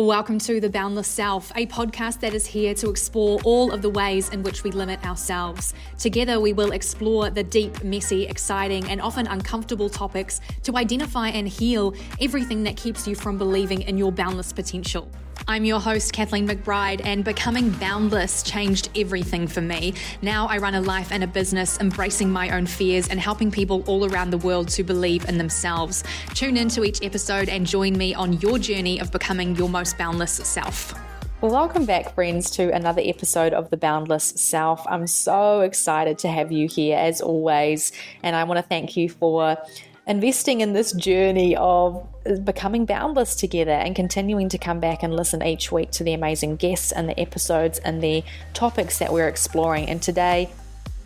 Welcome to The Boundless Self, a podcast that is here to explore all of the ways in which we limit ourselves. Together, we will explore the deep, messy, exciting, and often uncomfortable topics to identify and heal everything that keeps you from believing in your boundless potential. I'm your host, Kathleen McBride, and becoming boundless changed everything for me. Now I run a life and a business embracing my own fears and helping people all around the world to believe in themselves. Tune into each episode and join me on your journey of becoming your most boundless self. Welcome back, friends, to another episode of The Boundless Self. I'm so excited to have you here as always, and I want to thank you for investing in this journey of becoming boundless together and continuing to come back and listen each week to the amazing guests and the episodes and the topics that we're exploring. And today,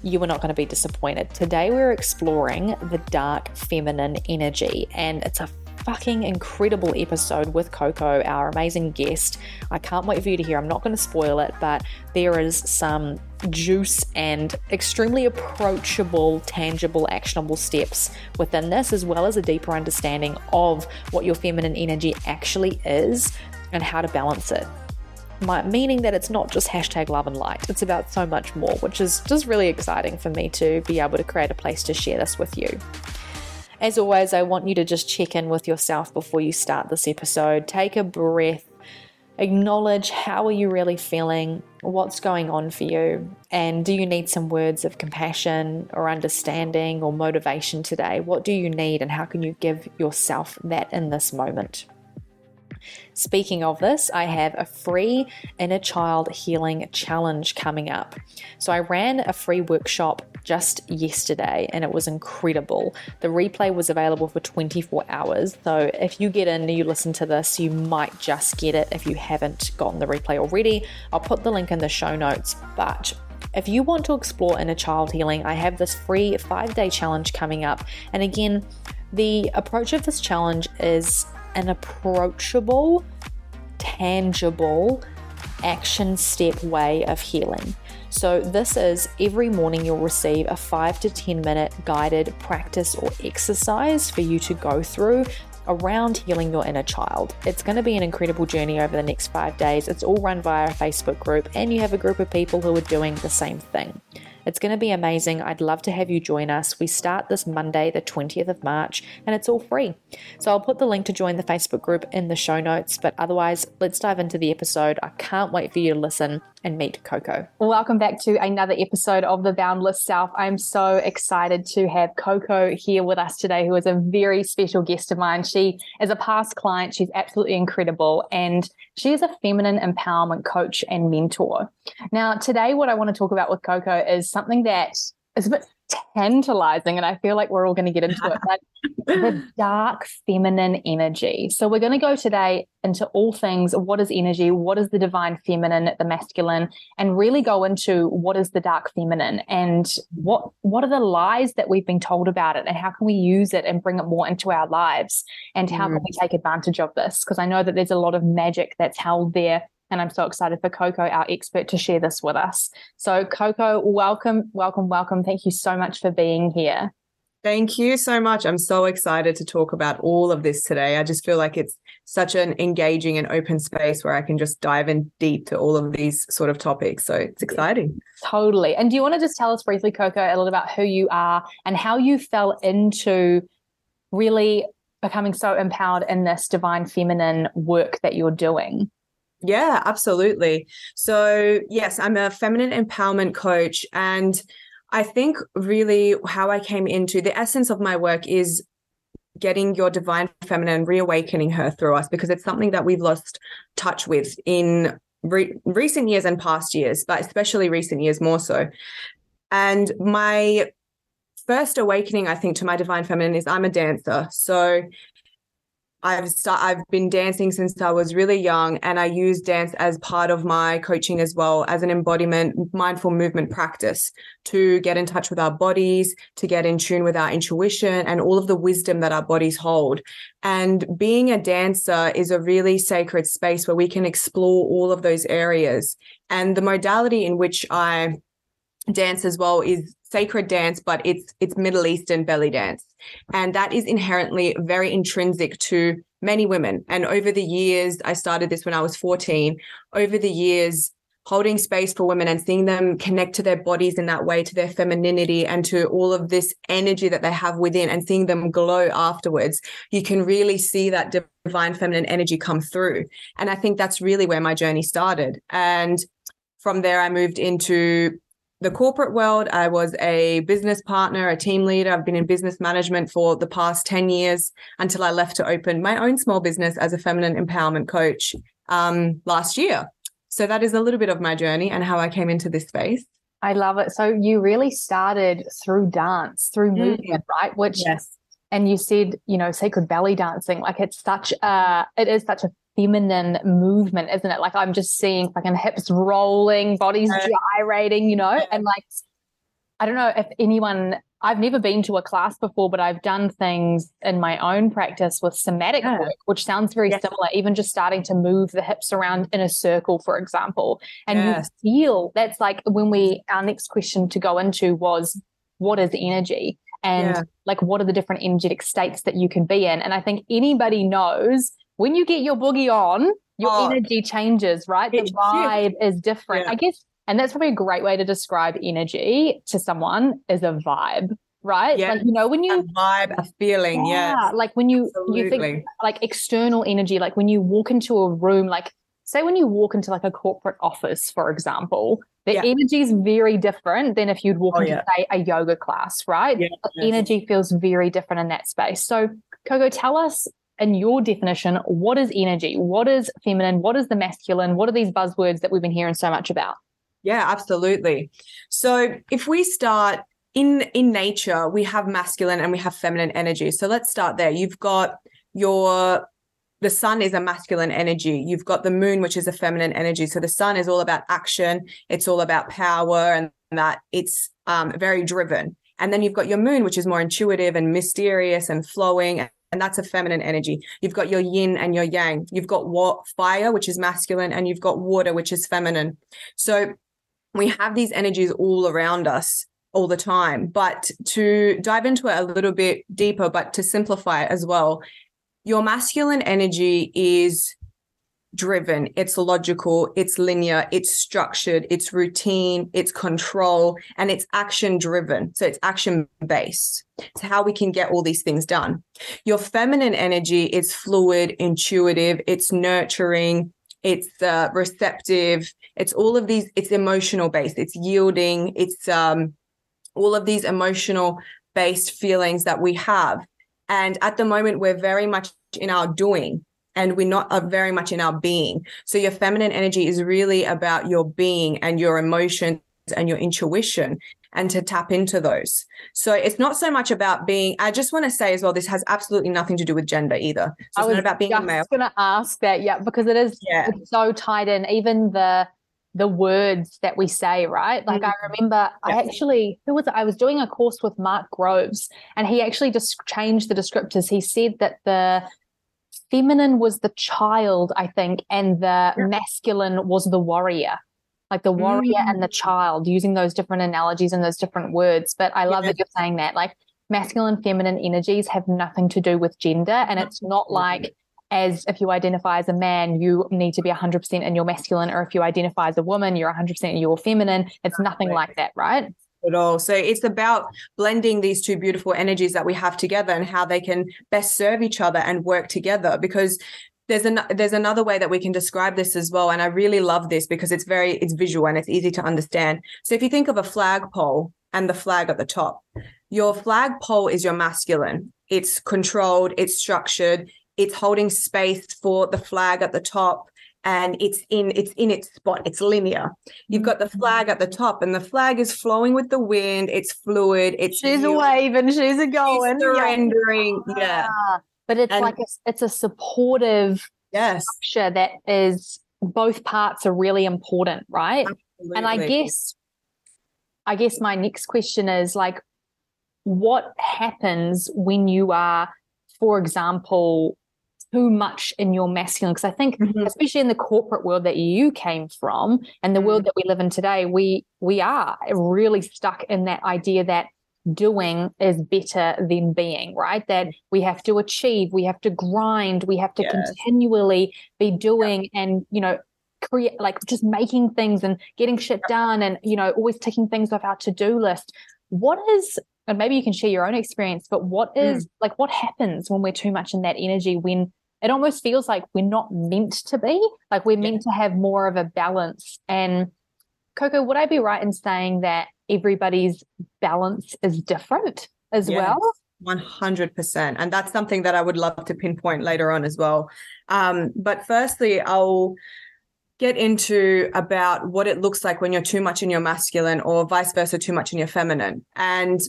you are not going to be disappointed. Today, we're exploring the dark feminine energy, and it's a fucking incredible episode with Coco, our amazing guest. I can't wait for you to hear. I'm not going to spoil it, but there is some juice and extremely approachable, tangible, actionable steps within this, as well as a deeper understanding of what your feminine energy actually is and how to balance it. My, meaning that it's not just hashtag love and light, it's about so much more, which is just really exciting for me to be able to create a place to share this with you. As always, I want you to just check in with yourself before you start this episode. Take a breath, acknowledge how are you really feeling, what's going on for you, and do you need some words of compassion or understanding or motivation today? What do you need, and how can you give yourself that in this moment? Speaking of this, I have a free inner child healing challenge coming up. So I ran a free workshop just yesterday and it was incredible. The replay was available for 24 hours. So if you get in and you listen to this, you might just get it if you haven't gotten the replay already. I'll put the link in the show notes, but if you want to explore inner child healing, I have this free five day challenge coming up. And again, the approach of this challenge is an approachable, tangible, action step way of healing. So, this is every morning you'll receive a 5 to 10 minute guided practice or exercise for you to go through around healing your inner child. It's going to be an incredible journey over the next five days. It's all run via a Facebook group, and you have a group of people who are doing the same thing. It's going to be amazing. I'd love to have you join us. We start this Monday, the 20th of March, and it's all free. So I'll put the link to join the Facebook group in the show notes. But otherwise, let's dive into the episode. I can't wait for you to listen and meet Coco. Welcome back to another episode of The Boundless Self. I'm so excited to have Coco here with us today, who is a very special guest of mine. She is a past client, she's absolutely incredible, and she is a feminine empowerment coach and mentor. Now, today, what I want to talk about with Coco is something that is a bit tantalizing, and I feel like we're all going to get into it. But the dark feminine energy. So we're going to go today into all things: what is energy? What is the divine feminine, the masculine, and really go into what is the dark feminine and what what are the lies that we've been told about it, and how can we use it and bring it more into our lives, and how mm. can we take advantage of this? Because I know that there's a lot of magic that's held there and I'm so excited for Coco, our expert, to share this with us. So, Coco, welcome, welcome, welcome. Thank you so much for being here. Thank you so much. I'm so excited to talk about all of this today. I just feel like it's such an engaging and open space where I can just dive in deep to all of these sort of topics. So it's exciting. Totally. And do you want to just tell us briefly, Coco, a little about who you are and how you fell into really becoming so empowered in this divine feminine work that you're doing? Yeah, absolutely. So, yes, I'm a feminine empowerment coach. And I think really how I came into the essence of my work is getting your divine feminine, reawakening her through us, because it's something that we've lost touch with in re- recent years and past years, but especially recent years more so. And my first awakening, I think, to my divine feminine is I'm a dancer. So I've start, I've been dancing since I was really young, and I use dance as part of my coaching as well as an embodiment mindful movement practice to get in touch with our bodies, to get in tune with our intuition, and all of the wisdom that our bodies hold. And being a dancer is a really sacred space where we can explore all of those areas. And the modality in which I dance as well is sacred dance, but it's it's Middle Eastern belly dance. And that is inherently very intrinsic to many women. And over the years, I started this when I was 14. Over the years, holding space for women and seeing them connect to their bodies in that way, to their femininity and to all of this energy that they have within and seeing them glow afterwards, you can really see that divine feminine energy come through. And I think that's really where my journey started. And from there, I moved into the corporate world. I was a business partner, a team leader. I've been in business management for the past 10 years until I left to open my own small business as a feminine empowerment coach um, last year. So that is a little bit of my journey and how I came into this space. I love it. So you really started through dance, through mm. movement, right? Which yes. And you said, you know, sacred belly dancing, like it's such a, it is such a feminine movement, isn't it? Like I'm just seeing fucking hips rolling, bodies gyrating, you know, and like I don't know if anyone I've never been to a class before, but I've done things in my own practice with somatic yeah. work, which sounds very yes. similar, even just starting to move the hips around in a circle, for example. And yes. you feel that's like when we, our next question to go into was, what is energy? And yeah. like, what are the different energetic states that you can be in? And I think anybody knows when you get your boogie on, your oh, energy changes, right? The vibe is different. Yeah. I guess and that's probably a great way to describe energy to someone is a vibe, right? Yeah. Like, you know, when you a vibe, a feeling, yeah. yeah. Like when you Absolutely. you think like external energy, like when you walk into a room, like say when you walk into like a corporate office, for example, the yeah. energy is very different than if you'd walk oh, into yeah. say a yoga class, right? Yeah, energy feels very different in that space. So Coco, tell us in your definition, what is energy? What is feminine? What is the masculine? What are these buzzwords that we've been hearing so much about? Yeah, absolutely. So if we start in in nature, we have masculine and we have feminine energy. So let's start there. You've got your the sun is a masculine energy. You've got the moon, which is a feminine energy. So the sun is all about action. It's all about power and that it's um, very driven. And then you've got your moon, which is more intuitive and mysterious and flowing. And that's a feminine energy. You've got your yin and your yang. You've got what fire, which is masculine, and you've got water, which is feminine. So we have these energies all around us all the time. But to dive into it a little bit deeper, but to simplify it as well, your masculine energy is driven, it's logical, it's linear, it's structured, it's routine, it's control, and it's action driven. So it's action based. It's how we can get all these things done. Your feminine energy is fluid, intuitive, it's nurturing, it's uh, receptive, it's all of these it's emotional based it's yielding it's um all of these emotional based feelings that we have and at the moment we're very much in our doing and we're not very much in our being so your feminine energy is really about your being and your emotions and your intuition and to tap into those. So it's not so much about being, I just want to say as well, this has absolutely nothing to do with gender either. So it's not about being just male. I was going to ask that, yeah, because it is yeah. so tied in. Even the the words that we say, right? Like mm-hmm. I remember I actually who was it? I was doing a course with Mark Groves and he actually just changed the descriptors. He said that the feminine was the child, I think, and the yeah. masculine was the warrior. Like the warrior mm-hmm. and the mm. child, using those different analogies and those different words. But I love yeah. that you're saying that. Like masculine, feminine energies have nothing to do with gender. And it's not like as if you identify as a man, you need to be 100% in your masculine, or if you identify as a woman, you're 100% in your feminine. It's nothing like that, right? At all. So it's about blending these two beautiful energies that we have together and how they can best serve each other and work together. Because there's an there's another way that we can describe this as well, and I really love this because it's very it's visual and it's easy to understand. So if you think of a flagpole and the flag at the top, your flagpole is your masculine. It's controlled, it's structured, it's holding space for the flag at the top and it's in it's in its spot it's linear. You've got the flag at the top and the flag is flowing with the wind it's fluid it's she's a waving she's a going surrendering yeah, yeah. Ah, but it's and, like a, it's a supportive yes. structure that is both parts are really important right? Absolutely. and i guess i guess my next question is like what happens when you are for example too much in your masculine because i think mm-hmm. especially in the corporate world that you came from and the mm-hmm. world that we live in today we we are really stuck in that idea that doing is better than being, right? That we have to achieve, we have to grind, we have to yes. continually be doing yeah. and, you know, create like just making things and getting shit done and, you know, always ticking things off our to do list. What is, and maybe you can share your own experience, but what mm. mm. like, what happens when we're too much in that energy when it almost feels like we're not meant to be, like we're yeah. meant to have more of a balance and, Coco, would I be right in saying that everybody's balance is different as yes, well? 100%. And that's something that I would love to pinpoint later on as well. Um, but firstly, I'll get into about what it looks like when you're too much in your masculine or vice versa, too much in your feminine. And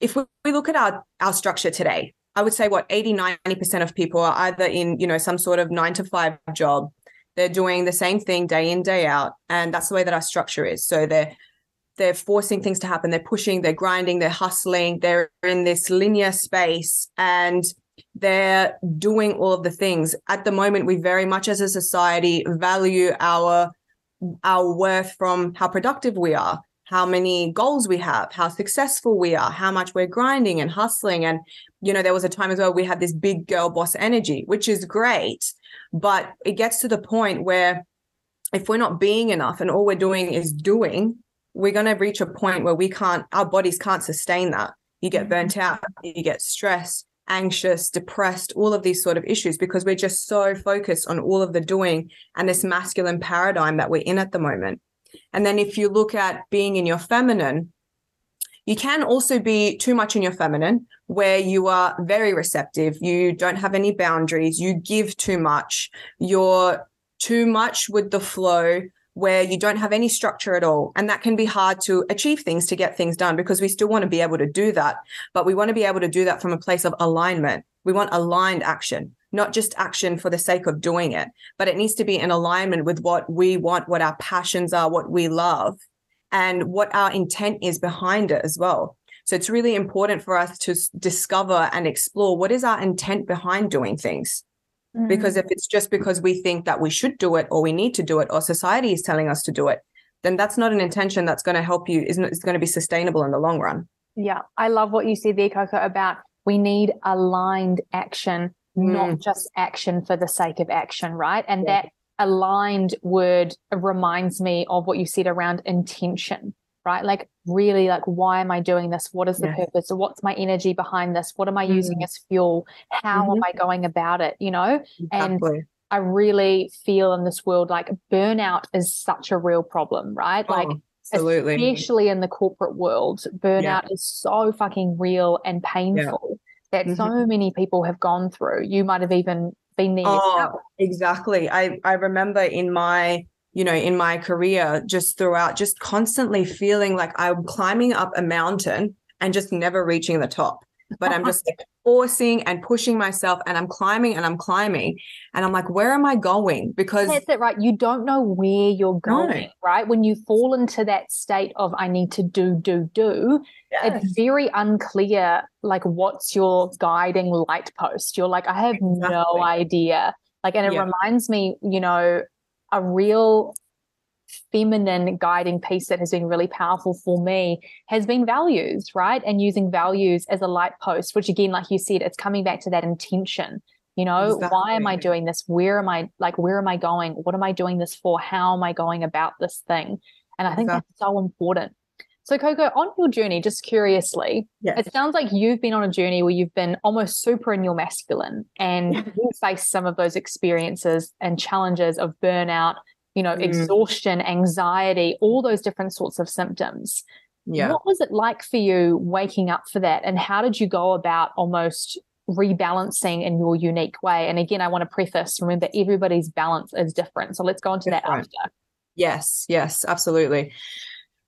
if we, we look at our, our structure today, I would say what 80, 90% of people are either in, you know, some sort of nine to five job they're doing the same thing day in, day out. And that's the way that our structure is. So they're they're forcing things to happen. They're pushing, they're grinding, they're hustling, they're in this linear space and they're doing all of the things. At the moment, we very much as a society value our our worth from how productive we are, how many goals we have, how successful we are, how much we're grinding and hustling. And, you know, there was a time as well we had this big girl boss energy, which is great. But it gets to the point where if we're not being enough and all we're doing is doing, we're going to reach a point where we can't, our bodies can't sustain that. You get burnt mm-hmm. out, you get stressed, anxious, depressed, all of these sort of issues because we're just so focused on all of the doing and this masculine paradigm that we're in at the moment. And then if you look at being in your feminine, you can also be too much in your feminine, where you are very receptive. You don't have any boundaries. You give too much. You're too much with the flow, where you don't have any structure at all. And that can be hard to achieve things, to get things done, because we still want to be able to do that. But we want to be able to do that from a place of alignment. We want aligned action, not just action for the sake of doing it, but it needs to be in alignment with what we want, what our passions are, what we love and what our intent is behind it as well. So it's really important for us to discover and explore what is our intent behind doing things. Mm. Because if it's just because we think that we should do it or we need to do it or society is telling us to do it, then that's not an intention that's going to help you, isn't it's going to be sustainable in the long run. Yeah. I love what you said there, Coco, about we need aligned action, mm. not just action for the sake of action, right? And yeah. that aligned word reminds me of what you said around intention right like really like why am i doing this what is the purpose what's my energy behind this what am i mm-hmm. using as fuel how mm-hmm. am i going about it you know exactly. and i really feel in this world like burnout is such a real problem right oh, like absolutely especially in the corporate world burnout yeah. is so fucking real and painful. That mm-hmm. so many people have gone through you might have even been there oh. Exactly. I, I remember in my, you know, in my career, just throughout, just constantly feeling like I'm climbing up a mountain and just never reaching the top. But I'm just like forcing and pushing myself and I'm climbing and I'm climbing. And I'm like, where am I going? Because that's it, right? You don't know where you're going, no. right? When you fall into that state of I need to do, do, do, yes. it's very unclear like what's your guiding light post. You're like, I have exactly. no idea. Like, and it yeah. reminds me, you know, a real feminine guiding piece that has been really powerful for me has been values, right? And using values as a light post, which again, like you said, it's coming back to that intention. You know, exactly. why am I doing this? Where am I like where am I going? What am I doing this for? How am I going about this thing? And I think exactly. that's so important. So, Coco, on your journey, just curiously, yes. it sounds like you've been on a journey where you've been almost super in your masculine and you face some of those experiences and challenges of burnout, you know, mm. exhaustion, anxiety, all those different sorts of symptoms. Yeah. What was it like for you waking up for that? And how did you go about almost rebalancing in your unique way? And again, I want to preface remember, everybody's balance is different. So let's go into different. that after. Yes, yes, absolutely.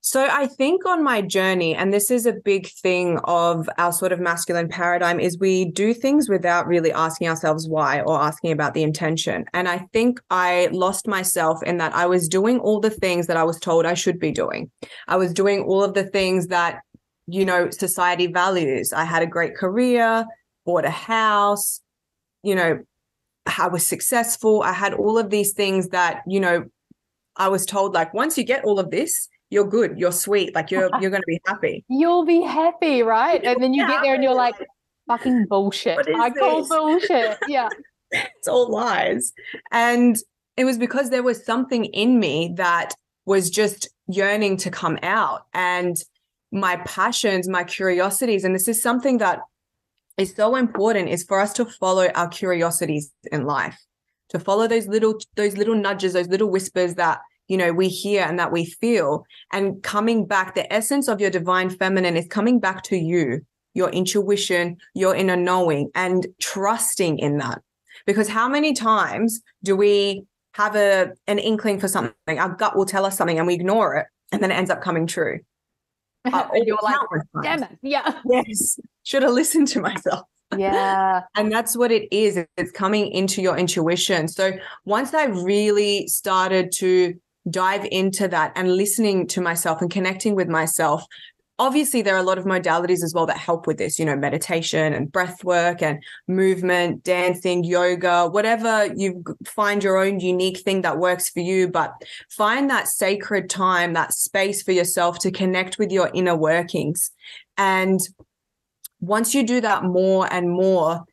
So I think on my journey, and this is a big thing of our sort of masculine paradigm, is we do things without really asking ourselves why or asking about the intention. And I think I lost myself in that I was doing all the things that I was told I should be doing. I was doing all of the things that, you know, society values. I had a great career, bought a house, you know, I was successful. I had all of these things that, you know, I was told like once you get all of this, you're good, you're sweet, like you're you're going to be happy. You'll be happy, right? And then you get there and you're like, fucking bullshit. I call this? bullshit. Yeah. it's all lies. And it was because there was something in me that was just yearning to come out and my passions, my curiosities. And this is something that is so important is for us to follow our curiosities in life, to follow those little, those little nudges, those little whispers that, you know, we hear and that we feel and coming back, the essence of your divine feminine is coming back to you, your intuition, your inner knowing and trusting in that. Because how many times do we have a an inkling for something? Our gut will tell us something and we ignore it, and then it ends up coming true. Uh, you're like, damn it. Yeah. Yes, should have listened to myself. Yeah. And that's what it is. It's coming into your intuition. So once I really started to dive into that and listening to myself and connecting with myself, obviously there are a lot of modalities as well that help with this, you know, meditation and breath work and movement, dancing, yoga, whatever you find your own unique thing that works for you. But find that sacred time, that space for yourself to connect with your inner workings. And once you do that more and more,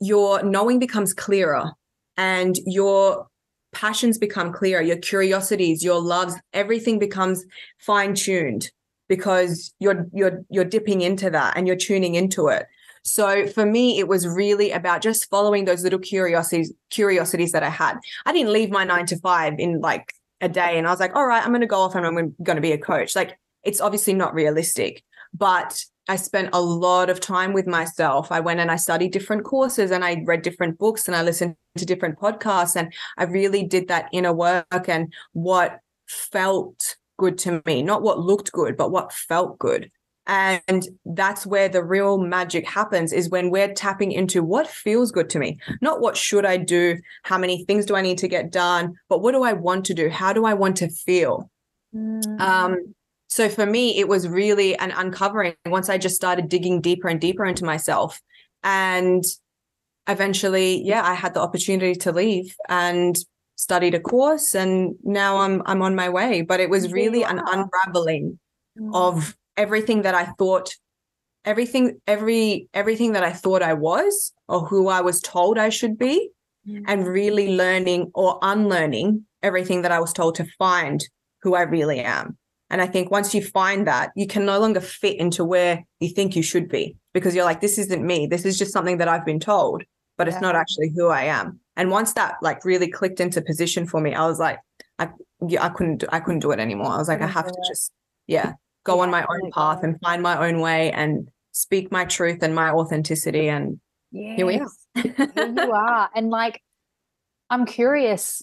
your knowing becomes clearer and your passions become clear, your curiosities, your loves, everything becomes fine tuned because you're you're you're dipping into that and you're tuning into it. So for me, it was really about just following those little curiosities curiosities that I had. I didn't leave my nine to five in like a day and I was like, all right, I'm going to go off and I'm going to be a coach. Like it's obviously not realistic, but I spent a lot of time with myself. I went and I studied different courses and I read different books and I listened to different podcasts and I really did that inner work and what felt good to me, not what looked good, but what felt good. And that's where the real magic happens is when we're tapping into what feels good to me, not what should I do, how many things do I need to get done, but what do I want to do? How do I want to feel? Mm. Um, so for me, it was really an uncovering once I just started digging deeper and deeper into myself. And eventually, yeah, I had the opportunity to leave and studied a course and now I'm I'm on my way. But it was really an unraveling of everything that I thought everything every everything that I thought I was or who I was told I should be and really learning or unlearning everything that I was told to find who I really am. And I think once you find that, you can no longer fit into where you think you should be because you're like, this isn't me. This is just something that I've been told, but it's not actually who I am. And once that like really clicked into position for me, I was like, I yeah, I couldn't do, I couldn't do it anymore. I was like, I have to just yeah, go on my own path and find my own way and speak my truth and my authenticity. And Here we are. Here you are. And like, I'm curious,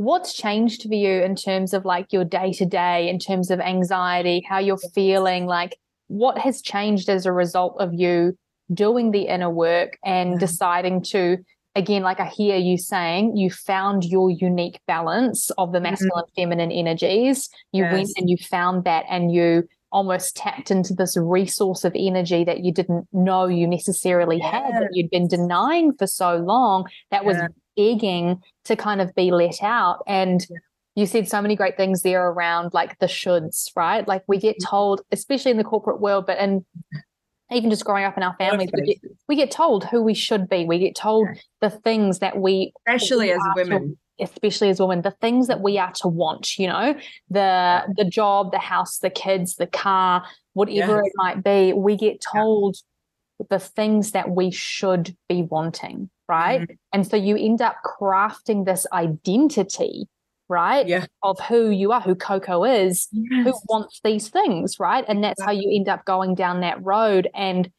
what's changed for you in terms of like your day to day, in terms of anxiety, how you're feeling? Like, what has changed as a result of you doing the inner work and mm. deciding to? Again, like I hear you saying, you found your unique balance of the mm-hmm. masculine, and feminine energies. You went and you found that, and you almost tapped into this resource of energy that you didn't know you necessarily had that you'd been denying for so long that was Yeah. Begging to kind of be let out. And you said so many great things there around like the shoulds right? Like we get Mm-hmm. told especially in the corporate world but in even just growing up in our families we get, we get told who we should be. We get told the things that we especially we as are to women. especially as women the things that we are to want you know? The the job the house the kids the car whatever Yes. it might be. We get told the things that we should be wanting right Mm-hmm. and so you end up crafting this identity right Yeah. of who you are who coco is who wants these things right and that's how you end up going down that road and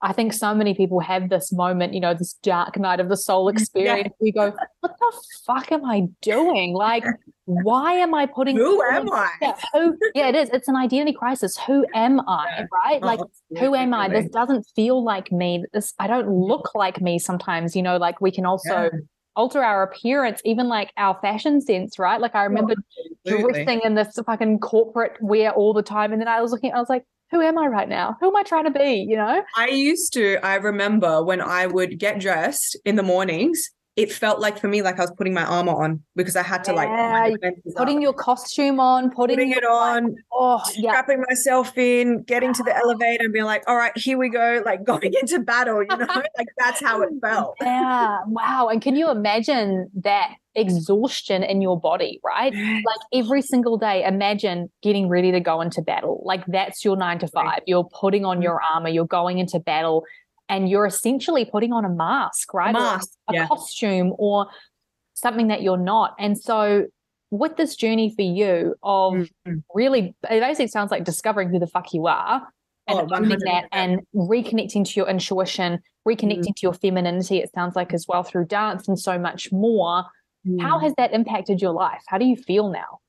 I think so many people have this moment, you know, this dark night of the soul experience. We go, what the fuck am I doing? Like, why am I putting Who am I? Yeah, who? Yeah, it is. It's an identity crisis. Who am I? Yeah. Right? Like, Oh, who am I? This doesn't feel like me. This I don't look like me. Sometimes, you know, like we can also Yeah. alter our appearance, even like our fashion sense. Right? Like I remember oh, Absolutely. dressing in this fucking corporate wear all the time, and then I was looking. I was like, who am I right now? Who am I trying to be? You know? I used to, I remember when I would get dressed in the mornings, it felt like for me like I was putting my armor on because I had to like Yeah, putting your costume on, putting, putting it on, Oh, yeah. myself in, getting to the elevator and being like, all right, here we go, like going into battle, you know, like that's how it felt. Yeah. Wow. And can you imagine that exhaustion in your body, right? Like every single day, imagine getting ready to go into battle. Like that's your nine to five. You're putting on your armor, you're going into battle, and you're essentially putting on a mask, right? Mask, a yeah. costume or something that you're not. And so, with this journey for you of Mhm. really, it basically sounds like discovering who the fuck you are and Oh, that and reconnecting to your intuition, reconnecting Mm-hmm. to your femininity, it sounds like as well through dance and so much more. How Mm. has that impacted your life? How do you feel now?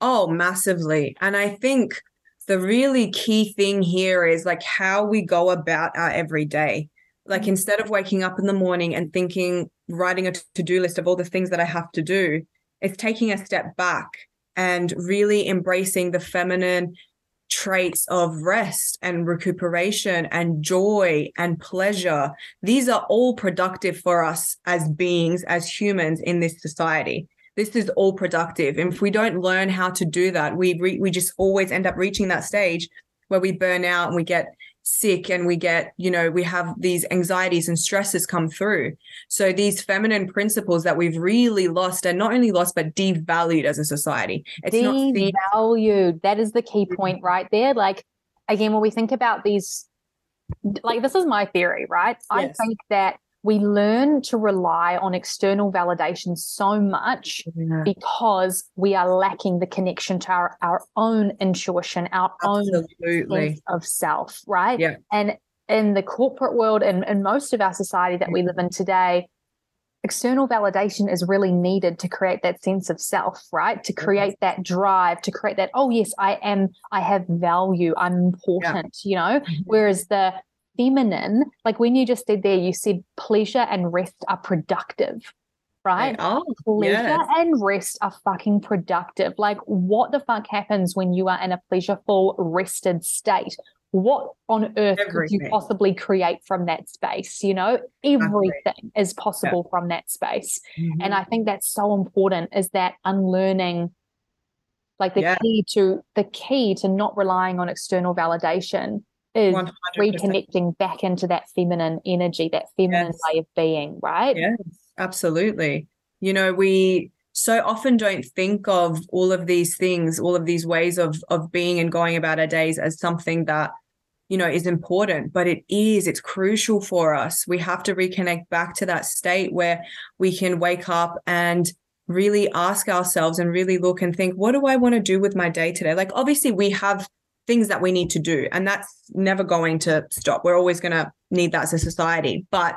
Oh, massively. And I think the really key thing here is like how we go about our everyday. Like mm-hmm. instead of waking up in the morning and thinking, writing a to do list of all the things that I have to do, it's taking a step back and really embracing the feminine traits of rest and recuperation and joy and pleasure. These are all productive for us as beings, as humans in this society this is all productive. And if we don't learn how to do that, we re- we just always end up reaching that stage where we burn out and we get sick and we get, you know, we have these anxieties and stresses come through. So these feminine principles that we've really lost and not only lost but devalued as a society. It's not Devalued. That is the key point right there. Like, again, when we think about these, like, this is my theory, right? I think that we learn to rely on external validation so much because we are lacking the connection to our, our own intuition, our own sense of self, right? Yeah. And in the corporate world and in most of our society that we mm-hmm. live in today, external validation is really needed to create that sense of self, right? To mm-hmm. create that drive, to create that, oh, yes, I am, I have value, I'm important, you know? Mm-hmm. Whereas the feminine, like when you just said there, you said pleasure and rest are productive, right? Oh, pleasure yes. and rest are fucking productive. Like, what the fuck happens when you are in a pleasureful, rested state? What on earth could you possibly create from that space? You know, everything is possible from that space. And I think that's so important is that unlearning, like the Yeah. key to the key to not relying on external validation is 100%. reconnecting back into that feminine energy, that feminine Yes. way of being, right? Yes, absolutely. You know, we so often don't think of all of these things, all of these ways of of being and going about our days as something that you know is important, but it is. It's crucial for us. We have to reconnect back to that state where we can wake up and really ask ourselves and really look and think, what do I want to do with my day today? Like obviously we have things that we need to do and that's never going to stop. We're always going to need that as a society, but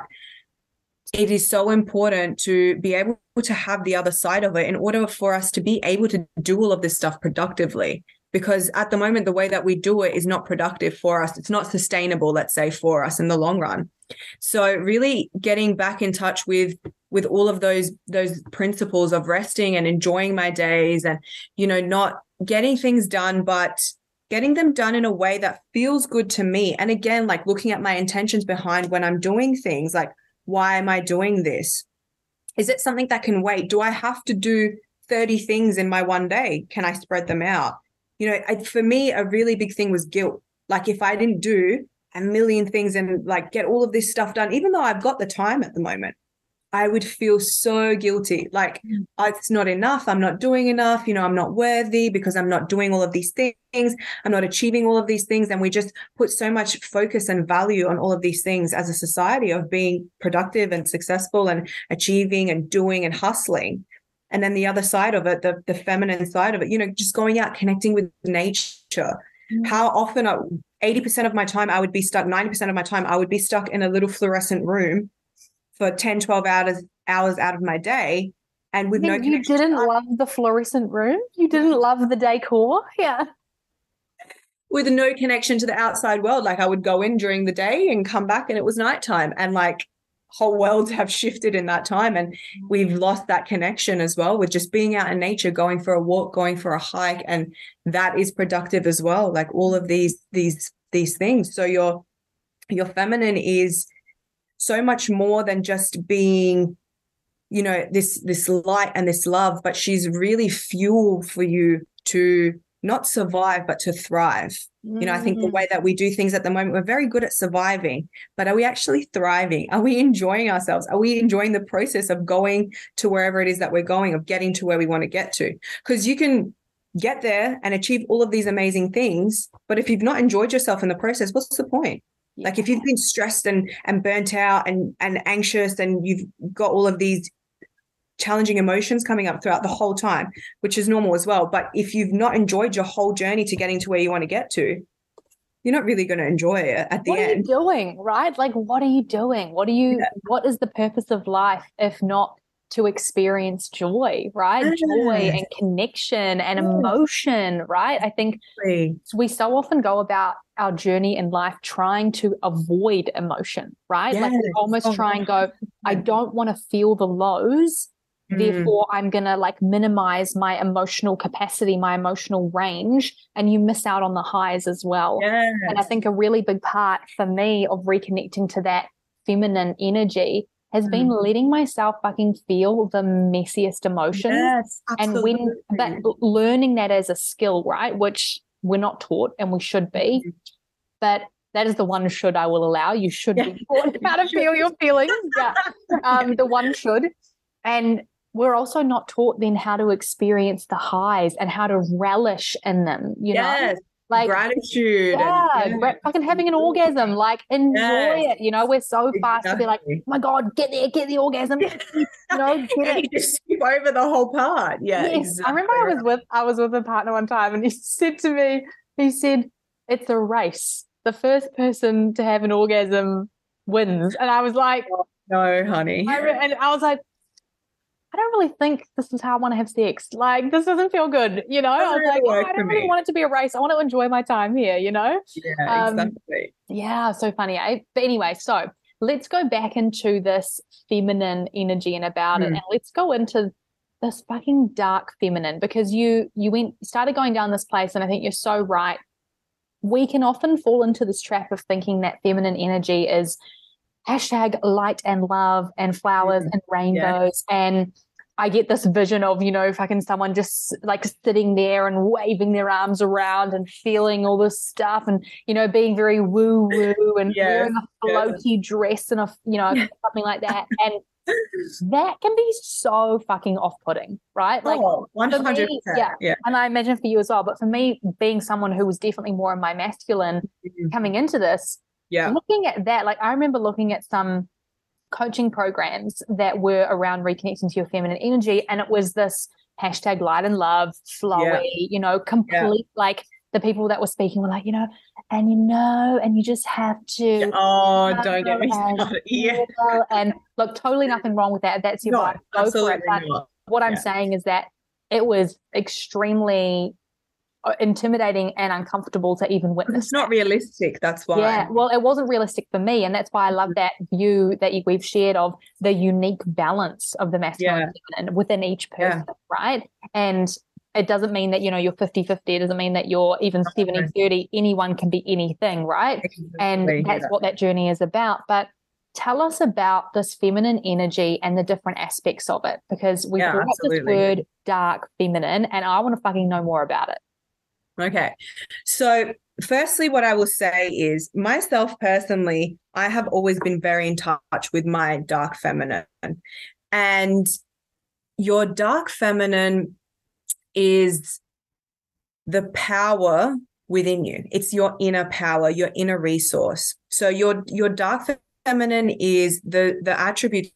it is so important to be able to have the other side of it in order for us to be able to do all of this stuff productively. Because at the moment, the way that we do it is not productive for us. It's not sustainable, let's say, for us in the long run. So really getting back in touch with with all of those those principles of resting and enjoying my days and you know not getting things done but getting them done in a way that feels good to me and again like looking at my intentions behind when I'm doing things like why am I doing this? Is it something that can wait? Do I have to do 30 things in my one day? Can I spread them out? You know, I, for me, a really big thing was guilt. Like if I didn't do a million things and like get all of this stuff done, even though I've got the time at the moment, I would feel so guilty. Like mm. "Oh, it's not enough. I'm not doing enough. You know, I'm not worthy because I'm not doing all of these things. I'm not achieving all of these things. And we just put so much focus and value on all of these things as a society of being productive and successful and achieving and doing and hustling. And then the other side of it, the, the feminine side of it, you know, just going out, connecting with nature. Mm. How often, uh, I, 80% of my time, I would be stuck, 90% of my time, I would be stuck in a little fluorescent room for 10, 12 hours, hours out of my day. And with no you didn't love the fluorescent room. You mm-hmm. didn't love the decor. Yeah. with no connection to the outside world. Like I would go in during the day and come back and it was nighttime. And like whole worlds have shifted in that time. And mm-hmm. we've lost that connection as well with just being out in nature, going for a walk, going for a hike. And that is productive as well. Like all of these, these, these things. So your your feminine is so much more than just being you know this this light and this love but she's really fuel for you to not survive but to thrive. You know i think the Mm. way that we do things at the moment we're very good at surviving but are we actually thriving? Are we enjoying ourselves? Are we enjoying the process of going to wherever it is that we're going of getting to where we want to get to? Because you can get there and achieve all of these amazing things but if you've not enjoyed yourself in the process what's the point like if you've been stressed and and burnt out and and anxious and you've got all of these challenging emotions coming up throughout the whole time which is normal as well. But if you've not enjoyed your whole journey to getting to where you want to get to you're not really going to enjoy it at the what are you end. doing right? Like what are you doing? What are you what is the purpose of life if not to experience joy right? Joy and connection and Yes. emotion right? I think we so often go about our journey in life trying to avoid emotion right? Like we almost Oh, try and go i don't want to feel the lows Mm. therefore i'm going to like minimize my emotional capacity my emotional range and you miss out on the highs as well. Yes. and I think a really big part for me of reconnecting to that feminine energy has been Mm. letting myself fucking feel the messiest emotions. Yes, and when that learning that as a skill, right? Which we're not taught and we should be. Mhm. But that is the one should I will allow. You should Yeah. be taught how to feel your feelings. Yeah. Um, the one should. And we're also not taught then how to experience the highs and how to relish in them, you know? Like gratitude. and- yeah, fucking having an orgasm, like enjoy Yes. it. You know, we're so fast to be like, oh my god, get there, get the orgasm. you know, get it. you just skip over the whole part. Yeah, yes, I remember I was with I was with a partner one time, and he said to me, he said, "It's a race. The first person to have an orgasm wins." And I was like, no, honey. I re- and I was like. I don't really think this is how I want to have sex. Like, this doesn't feel good, you know. I was really like, "Oh, I don't really me." want it to be a race. I want to enjoy my time here, you know. yeah, um, exactly. Yeah, so funny, eh? But anyway, so let's go back into this feminine energy and about it, Mm. and let's go into this fucking dark feminine because you you went started going down this place, and I think you're so right. We can often fall into this trap of thinking that feminine energy is hashtag light and love and flowers Mm. and rainbows and I get this vision of, you know, fucking someone just like sitting there and waving their arms around and feeling all this stuff and, you know, being very woo woo and wearing a floaty dress and a, you know, something like that. And that can be so fucking off putting, right? Like, oh, 100%. yeah. yeah. and I imagine for you as well. But for me, being someone who was definitely more in my masculine coming into this, Yeah. looking at that, like I remember looking at some coaching programs that were around reconnecting to your feminine energy, and it was this hashtag light and love, flowy, you know, complete like the people that were speaking were like, you know, and you know, and you just have to. Oh, don't get me started. Yeah. And look, totally nothing wrong with that. That's your No, vibe. Go for absolutely it. But not. what I'm Yeah. saying is that it was extremely Uh, intimidating and uncomfortable to even witness. It's not realistic. That's why. Yeah, well, it wasn't realistic for me, and that's why I love mm-hmm. that view that you, we've shared of the unique balance of the masculine Yeah. and feminine within each Yeah. person, right? And it doesn't mean that you know you're 50-50. It doesn't mean that you're even 70-30. Anyone can be anything, right? And that's yeah. what that journey is about. But tell us about this feminine energy and the different aspects of it, because we Yeah, brought this word dark feminine, and I want to fucking know more about it. Okay. So, firstly, what I will say is myself personally, I have always been very in touch with my dark feminine. And your dark feminine is the power within you. It's your inner power, your inner resource. So your your dark feminine is the the attributes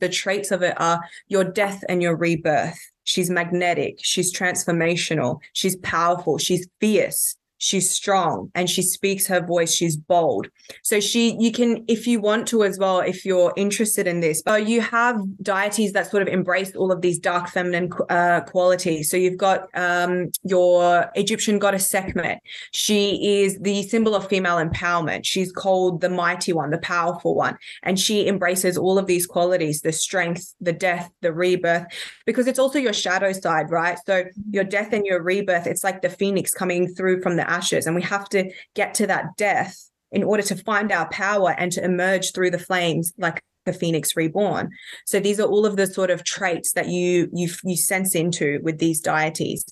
the traits of it are your death and your rebirth. She's magnetic, she's transformational, she's powerful, she's fierce, she's strong, and she speaks her voice, she's bold. So she you can if you want to as well if you're interested in this. But you have deities that sort of embrace all of these dark feminine uh, qualities. So you've got um, your Egyptian goddess Sekhmet. She is the symbol of female empowerment. She's called the mighty one, the powerful one and she embraces all of these qualities the strength the death the rebirth because it's also your shadow side right so your death and your rebirth it's like the phoenix coming through from the ashes and we have to get to that death in order to find our power and to emerge through the flames like a phoenix reborn. So these are all of the sort of traits that you you you sense into with these deities.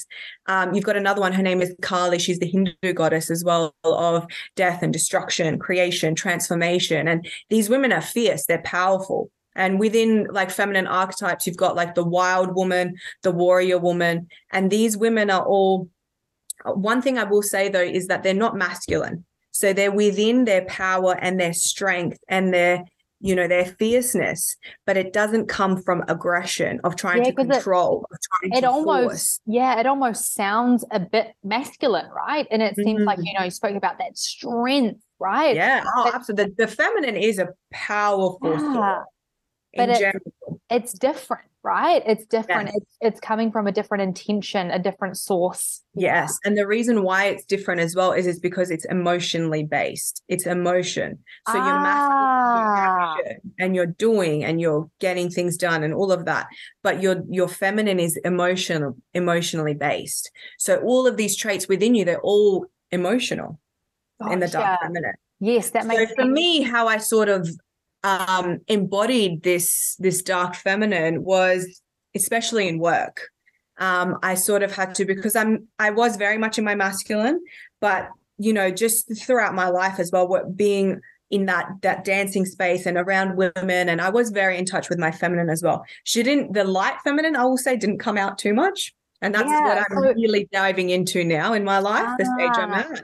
Um, you've got another one. Her name is Kali. She's the Hindu goddess as well of death and destruction, creation, transformation. And these women are fierce. They're powerful. And within like feminine archetypes, you've got like the wild woman, the warrior woman, and these women are all. One thing I will say though is that they're not masculine. So they're within their power and their strength and their, you know, their fierceness, but it doesn't come from aggression of trying yeah, to control, it, trying it to almost, force. yeah, it almost sounds a bit masculine, right? And it seems mm. like, you know, you spoke about that strength, right? Yeah, oh, but, absolutely. The, the, feminine is a powerful yeah but it, it's different right? It's different. Yes. it's, it's coming from a different intention a different source. Yes and the reason why it's different as well is is because it's emotionally based. It's emotion. So ah. you're masculine and you're doing and you're getting things done and all of that but your your feminine is emotional emotionally based. So all of these traits within you they're all emotional Gosh, in the dark feminine. Yes that makes so for sense. me how i sort of um, embodied this this dark feminine was especially in work. Um, I sort of had to because I'm I was very much in my masculine, but you know, just throughout my life as well, what being in that that dancing space and around women, and I was very in touch with my feminine as well. She didn't the light feminine, I will say, didn't come out too much, and that's yeah, what I'm so, really diving into now in my life, ah, the stage I'm ah. at.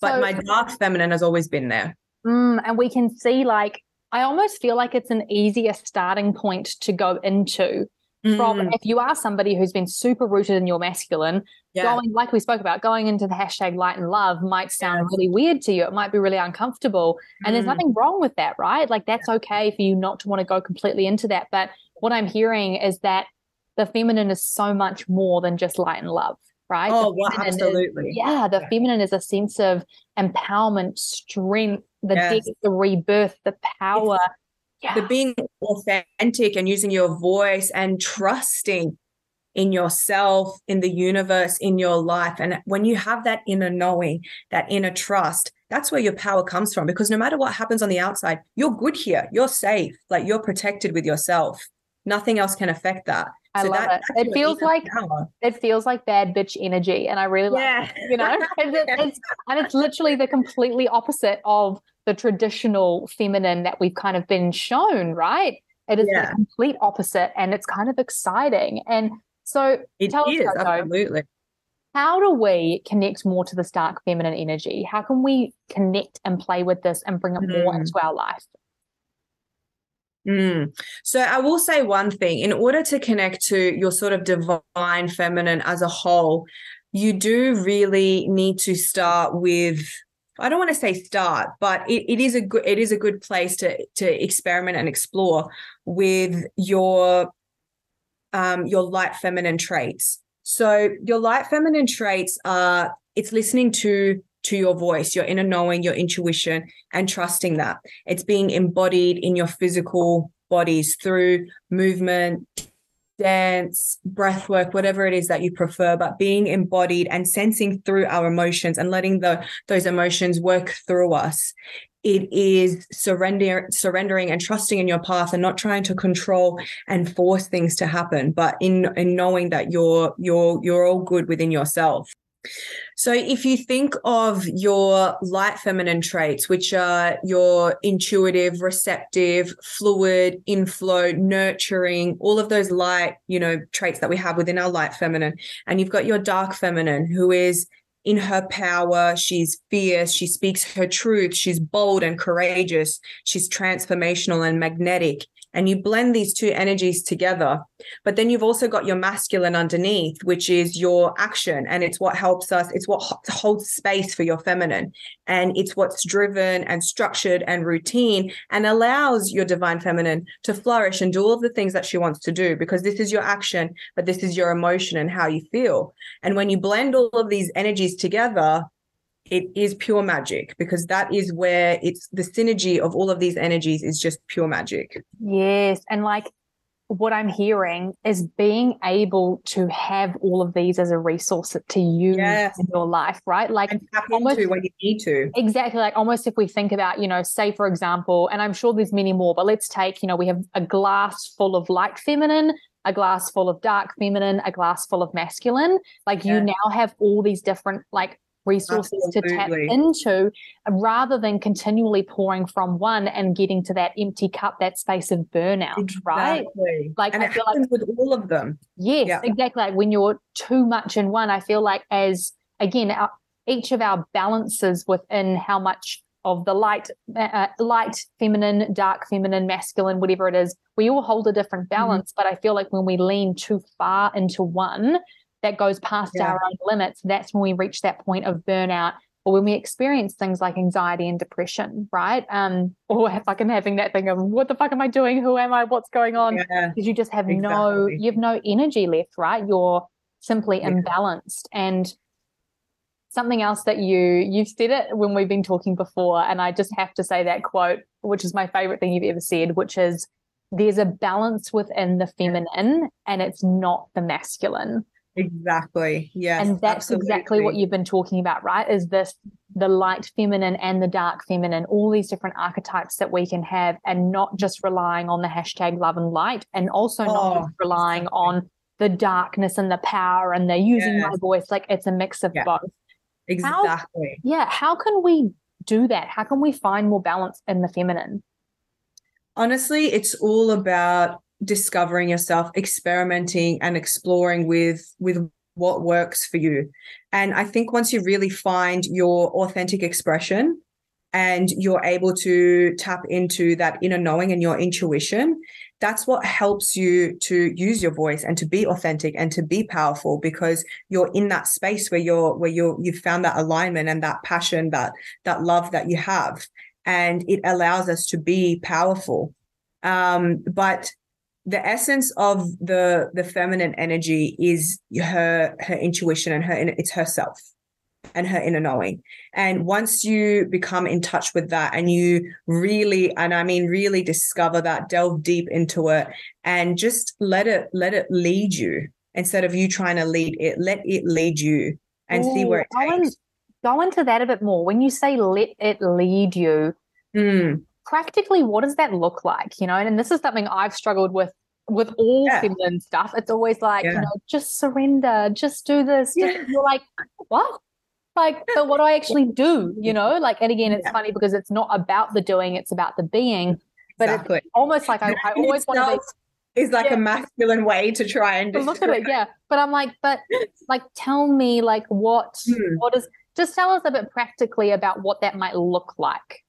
But so, my dark feminine has always been there. Mm, and we can see like I almost feel like it's an easier starting point to go into mm. from if you are somebody who's been super rooted in your masculine, yeah. going like we spoke about, going into the hashtag light and love might sound yeah. really weird to you. It might be really uncomfortable. And mm. there's nothing wrong with that, right? Like that's yeah. okay for you not to want to go completely into that. But what I'm hearing is that the feminine is so much more than just light and love right? Oh, well, absolutely. Is, yeah, the feminine is a sense of empowerment, strength, the yes. death, the rebirth, the power. Yeah. The being authentic and using your voice and trusting in yourself, in the universe, in your life. And when you have that inner knowing, that inner trust, that's where your power comes from. Because no matter what happens on the outside, you're good here. You're safe. Like you're protected with yourself. Nothing else can affect that. I so love that, it. It feels like power. it feels like bad bitch energy, and I really like yeah. it, you know. and, it's, and it's literally the completely opposite of the traditional feminine that we've kind of been shown, right? It is yeah. the complete opposite, and it's kind of exciting. And so, it tell is, us, absolutely. How do we connect more to this dark feminine energy? How can we connect and play with this and bring it mm. more into our life? Mm. So I will say one thing in order to connect to your sort of divine feminine as a whole, you do really need to start with I don't want to say start, but it, it is a good it is a good place to to experiment and explore with your um your light feminine traits. So your light feminine traits are it's listening to to your voice, your inner knowing, your intuition, and trusting that. It's being embodied in your physical bodies through movement, dance, breath work, whatever it is that you prefer, but being embodied and sensing through our emotions and letting the those emotions work through us. It is surrender, surrendering and trusting in your path and not trying to control and force things to happen, but in, in knowing that you're you're you're all good within yourself. So, if you think of your light feminine traits, which are your intuitive, receptive, fluid, inflow, nurturing, all of those light, you know, traits that we have within our light feminine, and you've got your dark feminine, who is in her power, she's fierce, she speaks her truth, she's bold and courageous, she's transformational and magnetic and you blend these two energies together. But then you've also got your masculine underneath, which is your action. And it's what helps us, it's what holds space for your feminine. And it's what's driven and structured and routine and allows your divine feminine to flourish and do all of the things that she wants to do because this is your action, but this is your emotion and how you feel. And when you blend all of these energies together, it is pure magic because that is where it's the synergy of all of these energies is just pure magic. Yes. And like what I'm hearing is being able to have all of these as a resource to use yes. in your life, right? Like tap almost, into when you need to. Exactly. Like almost if we think about, you know, say for example, and I'm sure there's many more, but let's take, you know, we have a glass full of light feminine, a glass full of dark feminine, a glass full of masculine. Like yeah. you now have all these different like resources Absolutely. to tap into rather than continually pouring from one and getting to that empty cup, that space of burnout, exactly. right? Like and I feel like with all of them. Yes, yeah. exactly. Like when you're too much in one, I feel like as again, our, each of our balances within how much of the light, uh, uh light, feminine, dark, feminine, masculine, whatever it is, we all hold a different mm-hmm. balance. Mm-hmm. But I feel like when we lean too far into one, that goes past yeah. our own limits, that's when we reach that point of burnout or when we experience things like anxiety and depression, right? Um, or fucking having that thing of what the fuck am I doing? Who am I? What's going on? Because yeah, you just have exactly. no, you have no energy left, right? You're simply yeah. imbalanced. And something else that you you've said it when we've been talking before, and I just have to say that quote, which is my favorite thing you've ever said, which is there's a balance within the feminine and it's not the masculine. Exactly. Yes. And that's absolutely. exactly what you've been talking about, right? Is this the light feminine and the dark feminine, all these different archetypes that we can have, and not just relying on the hashtag love and light, and also oh, not just oh, relying exactly. on the darkness and the power and they're using yes. my voice. Like it's a mix of yeah. both. Exactly. How, yeah. How can we do that? How can we find more balance in the feminine? Honestly, it's all about discovering yourself experimenting and exploring with with what works for you. And i think once you really find your authentic expression and you're able to tap into that inner knowing and your intuition that's what helps you to use your voice and to be authentic and to be powerful because you're in that space where you're where you're you've found that alignment and that passion that that love that you have. And it allows us to be powerful. Um, but the essence of the the feminine energy is her her intuition and her it's herself and her inner knowing. And once you become in touch with that and you really and i mean really discover that delve deep into it and just let it let it lead you instead of you trying to lead it let it lead you and Ooh, see where it takes go into that a bit more. When you say let it lead you mm practically what does that look like you know? And this is something i've struggled with with all yeah. feminine stuff. It's always like yeah. you know just surrender just do this just, yeah. you're like what? Like but what do i actually do you know? Like and again it's funny because it's not about the doing it's about the being. But exactly. it's almost like i, I always want to be is like a masculine way to try and look at it yeah. But i'm like but like tell me like what hmm. what is just tell us a bit practically about what that might look like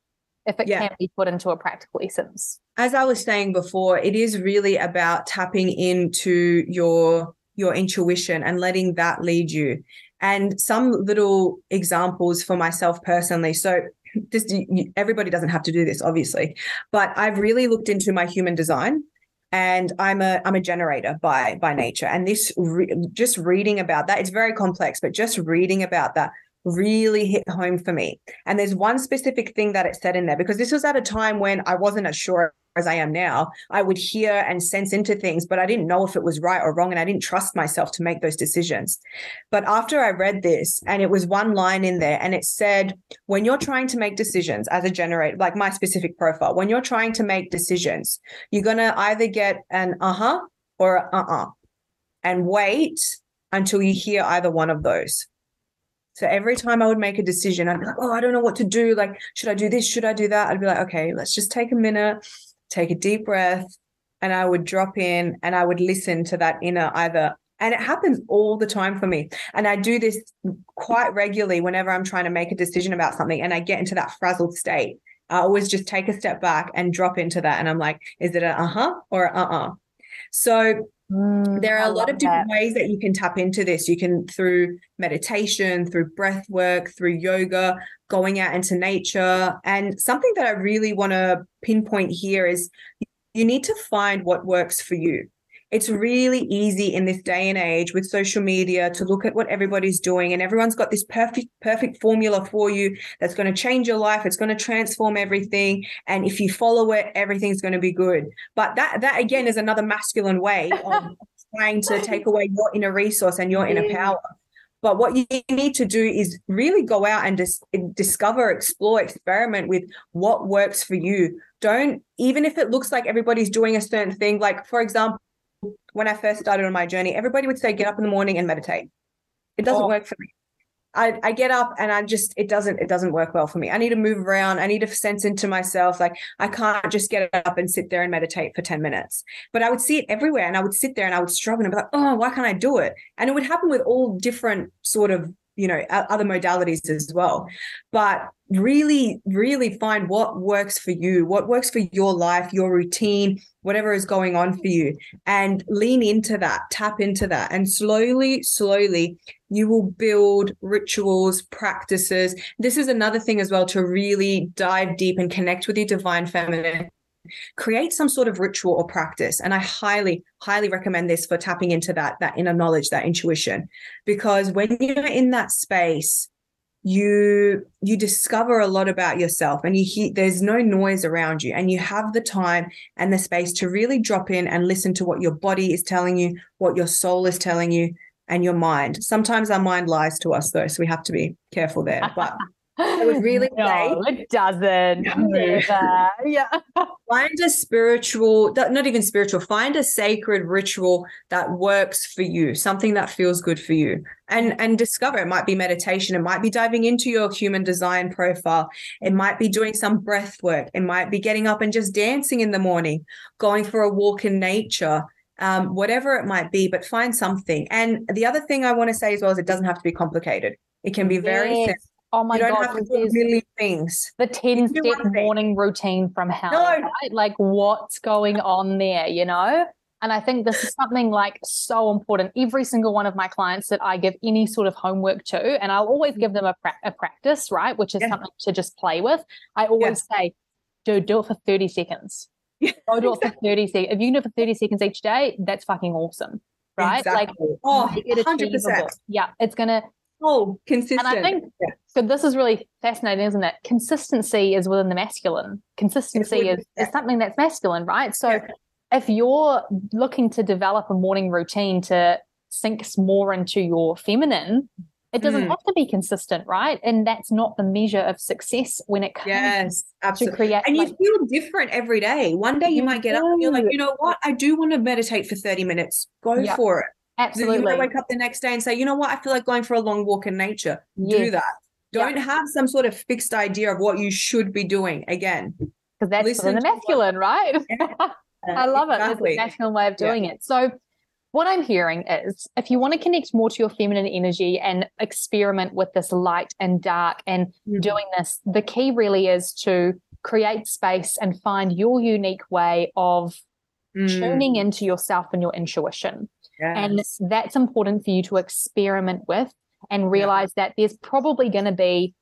if it yeah. can be put into a practical essence. As I was saying before, it is really about tapping into your your intuition and letting that lead you. And some little examples for myself personally. So this everybody doesn't have to do this obviously, but I've really looked into my human design and I'm a I'm a generator by by nature and this re- just reading about that it's very complex but just reading about that really hit home for me. And there's one specific thing that it said in there because this was at a time when I wasn't as sure as I am now. I would hear and sense into things, but I didn't know if it was right or wrong. And I didn't trust myself to make those decisions. But after I read this, and it was one line in there, and it said, when you're trying to make decisions as a generator, like my specific profile, when you're trying to make decisions, you're going to either get an uh huh or uh uh and wait until you hear either one of those. So every time I would make a decision, I'd be like, oh, I don't know what to do. Like, should I do this? Should I do that? I'd be like, okay, let's just take a minute, take a deep breath. And I would drop in and I would listen to that inner either. And it happens all the time for me. And I do this quite regularly whenever I'm trying to make a decision about something and I get into that frazzled state. I always just take a step back and drop into that. And I'm like, is it a uh huh or uh uh? So Mm, there are I a lot of different that. ways that you can tap into this. You can through meditation, through breath work, through yoga, going out into nature. And something that I really want to pinpoint here is you need to find what works for you. It's really easy in this day and age with social media to look at what everybody's doing and everyone's got this perfect perfect formula for you that's going to change your life it's going to transform everything and if you follow it everything's going to be good. But that that again is another masculine way of trying to take away your inner resource and your inner power. But what you need to do is really go out and dis- discover, explore, experiment with what works for you. Don't, even if it looks like everybody's doing a certain thing, like for example, when I first started on my journey, everybody would say, get up in the morning and meditate. It doesn't oh. work for me. I, I get up and I just it doesn't it doesn't work well for me. I need to move around. I need to sense into myself. Like I can't just get up and sit there and meditate for 10 minutes. But I would see it everywhere and I would sit there and I would struggle and I'd be like, oh, why can't I do it? And it would happen with all different sort of you know other modalities as well. But really really find what works for you what works for your life your routine whatever is going on for you and lean into that tap into that. And slowly slowly you will build rituals practices. This is another thing as well to really dive deep and connect with your divine feminine create some sort of ritual or practice. And i highly highly recommend this for tapping into that that inner knowledge that intuition. Because when you're in that space you you discover a lot about yourself and you hear there's no noise around you and you have the time and the space to really drop in and listen to what your body is telling you what your soul is telling you and your mind. Sometimes our mind lies to us though so we have to be careful there. But I would really no, say it doesn't. Never. yeah. Find a spiritual, not even spiritual, find a sacred ritual that works for you, something that feels good for you. And and discover it might be meditation, it might be diving into your human design profile, it might be doing some breath work, it might be getting up and just dancing in the morning, going for a walk in nature. Um, whatever it might be, but find something. And the other thing I want to say as well is it doesn't have to be complicated. It can be very yes. simple Oh my you don't god, have to do million things. The 10 step morning routine from hell. No. Right? Like what's going on there, you know? And I think this is something like so important. Every single one of my clients that I give any sort of homework to, and I'll always give them a, pra- a practice, right? Which is yeah. something to just play with. I always yeah. say, dude, do it for 30 seconds. Go do it for 30 seconds. If you do it for 30 seconds each day, that's fucking awesome. Right? Exactly. Like, oh, 100%. Yeah, it's going to Oh, consistent. And I think yeah. So. This is really fascinating, isn't it? Consistency is within the masculine. Consistency is, is something that's masculine, right? So, yeah. if you're looking to develop a morning routine to sink more into your feminine, it doesn't mm. have to be consistent, right? And that's not the measure of success when it comes yes, absolutely. to create. And like, you feel different every day. One day you, you might get do. up and you're like, you know what? I do want to meditate for 30 minutes. Go yep. for it. Absolutely. You wake up the next day and say, you know what, I feel like going for a long walk in nature. Yes. Do that. Don't have some sort of fixed idea of what you should be doing again. Because that's Listen the masculine, right? Yeah. I love exactly. it. It's a masculine way of doing yeah. it. So what I'm hearing is if you want to connect more to your feminine energy and experiment with this light and dark and mm-hmm. doing this, the key really is to create space and find your unique way of mm. tuning into yourself and your intuition. Yes. And that's important for you to experiment with and realize yeah. that there's probably going to be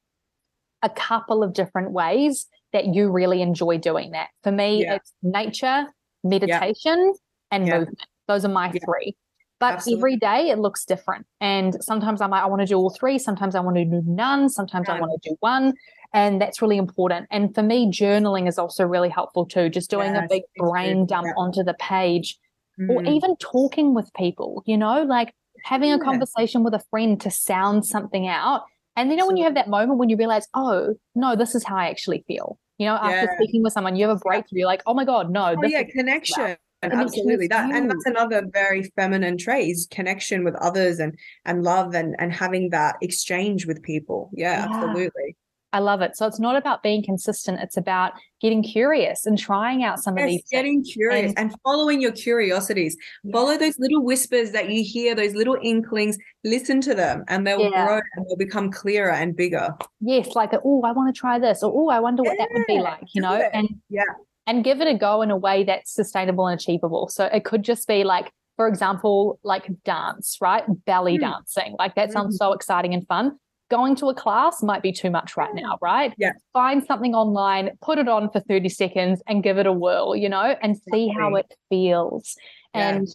a couple of different ways that you really enjoy doing that. For me, yeah. it's nature, meditation, yeah. and movement. Those are my three. But Absolutely. every day it looks different. And sometimes I'm like, I want to do all three. Sometimes I want to do none. Sometimes I want to do one. And that's really important. And for me, journaling is also really helpful too. Just doing a big brain dump onto the page mm. or even talking with people, you know, like having a conversation with a friend to sound something out. And then you know, when you have that moment when you realize, oh, no, this is how I actually feel. You know, after yeah. speaking with someone, you have a breakthrough. You're like, oh my God, no. Oh, yeah, connection. Absolutely. That and that's another very feminine trait is connection with others and and love and and having that exchange with people. Yeah, yeah. absolutely. I love it. So it's not about being consistent. It's about getting curious and trying out some yes, of these. Getting things. curious and, following your curiosities. Yeah. Follow those little whispers that you hear, those little inklings. Listen to them, and they will yeah. grow and they'll become clearer and bigger. Yes, like oh, I want to try this, or oh, I wonder what yeah, that would be like. You know, and yeah, and give it a go in a way that's sustainable and achievable. So it could just be like for example, like dance, right? Belly mm. dancing. Like that sounds mm. so exciting and fun going to a class might be too much right now, right? Yeah. Find something online, put it on for 30 seconds and give it a whirl, you know, and see how it feels. Yeah. And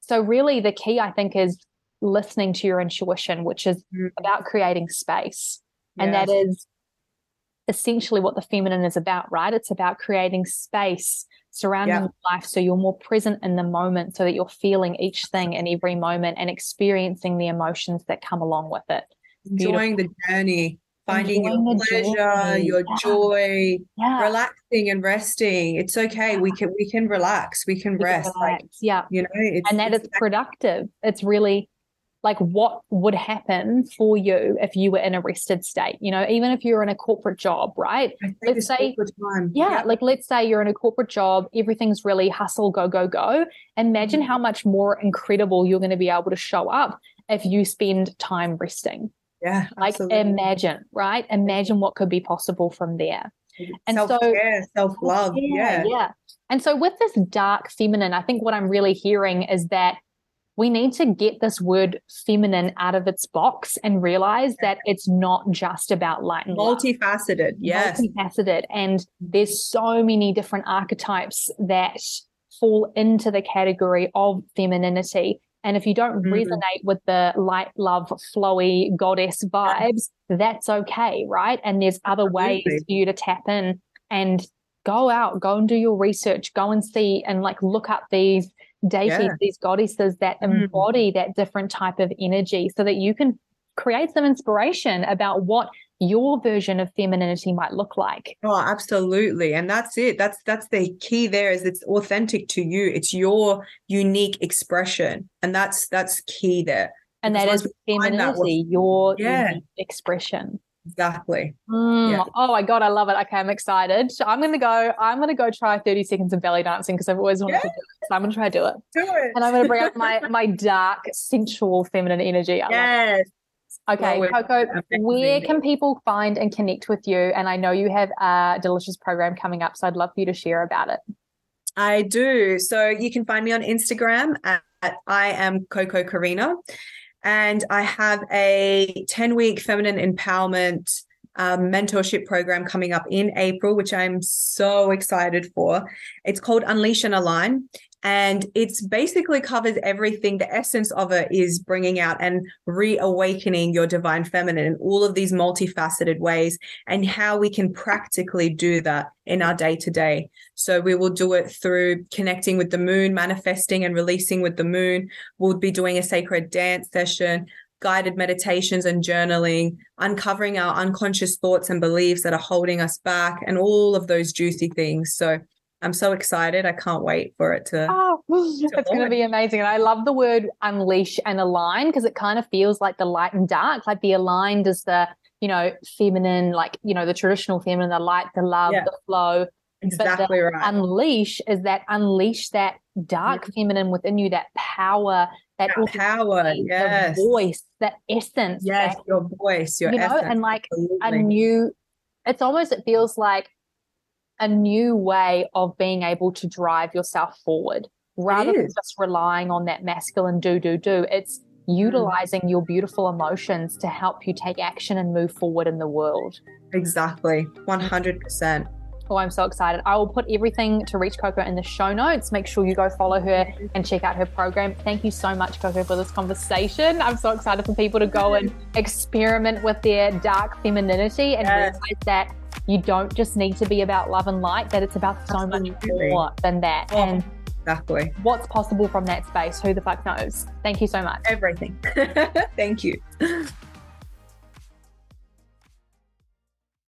So, really, the key, I think, is listening to your intuition, which is mm. about creating space. Yes. And that is essentially what the feminine is about, right? It's about creating space surrounding yep. life so you're more present in the moment so that you're feeling each thing in every moment and experiencing the emotions that come along with it. Enjoying Beautiful. the journey, finding Enjoying your pleasure, joy. your joy, yeah. relaxing and resting. It's okay. Yeah. We can we can relax. We can we rest. Can like, yeah. You know, and that is productive. It's really like what would happen for you if you were in a rested state you know even if you're in a corporate job right let's say yeah, yeah, like let's say you're in a corporate job everything's really hustle go go go imagine mm-hmm. how much more incredible you're going to be able to show up if you spend time resting yeah like absolutely. imagine right? Imagine what could be possible from there. And self-care, so self-love yeah yeah. and so with this dark feminine i think what i'm really hearing is that we need to get this word feminine out of its box and realize that it's not just about light and multifaceted love. yes. Multifaceted. And there's so many different archetypes that fall into the category of femininity and if you don't mm-hmm. resonate with the light love flowy goddess vibes that's okay right and there's other Absolutely. ways for you to tap in and go out go and do your research go and see and like look up these deities, yeah. these goddesses that mm. embody mm. that different type of energy so that you can create some inspiration about what your version of femininity might look like oh absolutely and that's it that's that's the key there is it's authentic to you it's your unique expression and that's that's key there and that is femininity that, your yeah. expression Exactly. Mm. Yeah. Oh my god, I love it. Okay, I'm excited. So I'm gonna go. I'm gonna go try 30 seconds of belly dancing because I've always wanted to do it. So I'm gonna try to do it. Do it. And I'm gonna bring out my my dark, sensual, feminine energy. I yes. Okay, well, Coco, where can people find and connect with you? And I know you have a delicious program coming up, so I'd love for you to share about it. I do. So you can find me on Instagram at, at I am Coco Karina. And I have a 10 week feminine empowerment um, mentorship program coming up in April, which I'm so excited for. It's called Unleash and Align and it's basically covers everything. The essence of it is bringing out and reawakening your divine feminine in all of these multifaceted ways and how we can practically do that in our day to day so we will do it through connecting with the moon manifesting and releasing with the moon. We'll be doing a sacred dance session guided meditations and journaling, uncovering our unconscious thoughts and beliefs that are holding us back, and all of those juicy things. So I'm so excited. I can't wait for it to. Oh, it's going to be amazing. And I love the word unleash and align because it kind of feels like the light and dark, like the aligned is the, you know, feminine, like, you know, the traditional feminine, the light, the love, yeah. the flow. Exactly right. Unleash is that unleash that dark yeah. feminine within you, that power, that, power, yes. the voice, that essence. Yes, that, your voice, your you know, essence. and like Absolutely. a new, it's almost, it feels like a new way of being able to drive yourself forward rather than just relying on that masculine do, do, do. It's mm. utilizing mm. your beautiful emotions to help you take action and move forward in the world. Exactly. 100%. Oh, I'm so excited. I will put everything to reach Coco in the show notes. Make sure you go follow her and check out her program. Thank you so much, Coco, for this conversation. I'm so excited for people to go and experiment with their dark femininity and yes. realize that you don't just need to be about love and light, that it's about so Absolutely. much more than that. Oh, and exactly what's possible from that space, who the fuck knows? Thank you so much. Everything. Thank you.